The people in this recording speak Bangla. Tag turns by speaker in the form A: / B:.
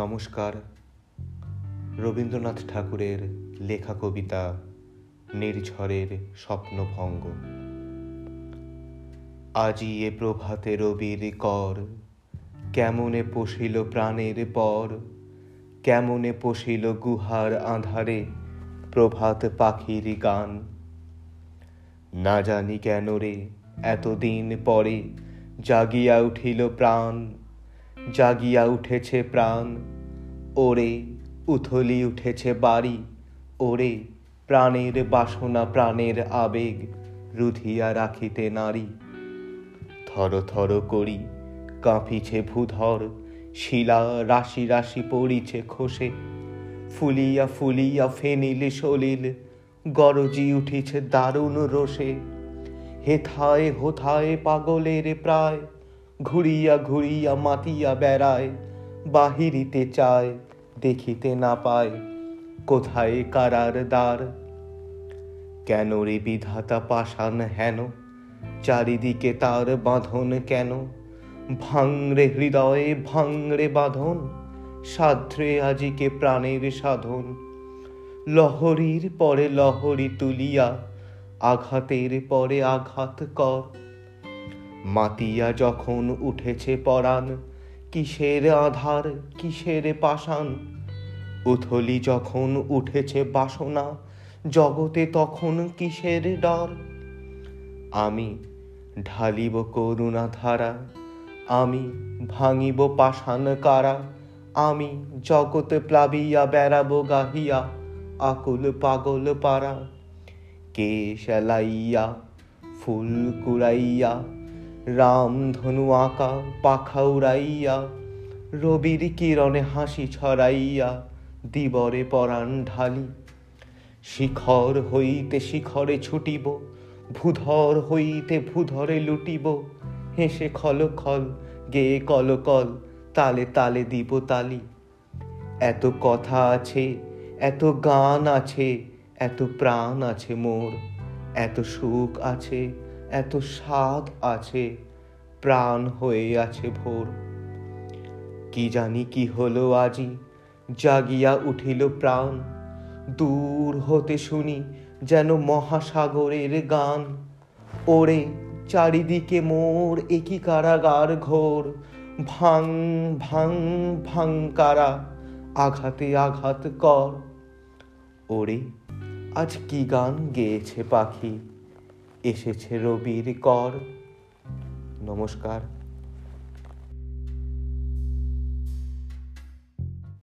A: নমস্কার। রবীন্দ্রনাথ ঠাকুরের লেখা কবিতা, নির্ঝরের স্বপ্নভঙ্গ। আজি এ প্রভাতে রবির কর, কেমনে পশিল প্রাণের পর, কেমনে পশিল গুহার আঁধারে প্রভাত পাখির গান। না জানি কেন রে, এতদিন পরে জাগিয়া উঠিল প্রাণ, জাগিয়া উঠেছে প্রাণ ওরে উথলি উঠেছে বাড়ি, ওরে প্রাণের বাসনা, প্রাণের আবেগ রুধিয়া রাখিতে নারী। থর থর করি কাঁপিছে ভূধর, শিলা রাশি রাশি পড়িছে খসে। ফুলিয়া ফুলিয়া ফেনিল সলিল, গরজি উঠিছে দারুণ রোষে। হেথায় হোথায় পাগলের প্রায়, ঘুরিয়া ঘুরিয়া মাতিয়া বেড়ায় বাহিরিতে চায়, দেখিতে না পায়। কোথায় কারার দ্বার? কেন রে বিধাতা পাষাণ হেন? চারিদিকে তার বাঁধন কেন? ভাঙরে হৃদয়ে ভাঙরে বাঁধন? সাধ্রে আজিকে প্রাণের সাধন? লহরীর পরে লহরী তুলিয়া, আঘাতের পরে আঘাত কর। মাতিয়া যখন উঠেছে পরাণ কিসের আধার, কিসের পাষাণ? উথলি যখন উঠেছে বাসনা, জগতে তখন কিসের ডর? আমি ঢালিব করুণা ধারা আমি ভাঙিব পাষাণ কারা? আমি জগতে প্লাবিয়া, বেড়াবো গাহিয়া, আকুল পাগল পারা। কে সেলাইয়া, ফুল কুড়াইয়া রাম ধনু আঁকা, পাখা উড়াইয়া, রবির কিরণে হাসি ছড়াইয়া, দিবরে পরাণ ঢালি। শিখর হইতে শিখরে ছুটিব, ভূধর হইতে ভূধরে লুটিব, হেসে খল খল গেয়ে কল কল, তালে তালে দিব তালি। এত কথা আছে, এত গান আছে, এত প্রাণ আছে মোর, এত সুখ আছে এত স্বাদ আছে, প্রাণ হয়ে আছে ভোর। কি জানি কি হলো আজি, জাগিয়া উঠিল প্রাণ। দূর হতে শুনি যেন মহাসাগরের গান। ওরে চারিদিকে মোর একই কারাগার ঘোর। ভাং ভাং ভাং কারা, আঘাতে আঘাত কর। ওরে, আজ কি গান গেয়েছে পাখি? এসেছে রবির কর। নমস্কার।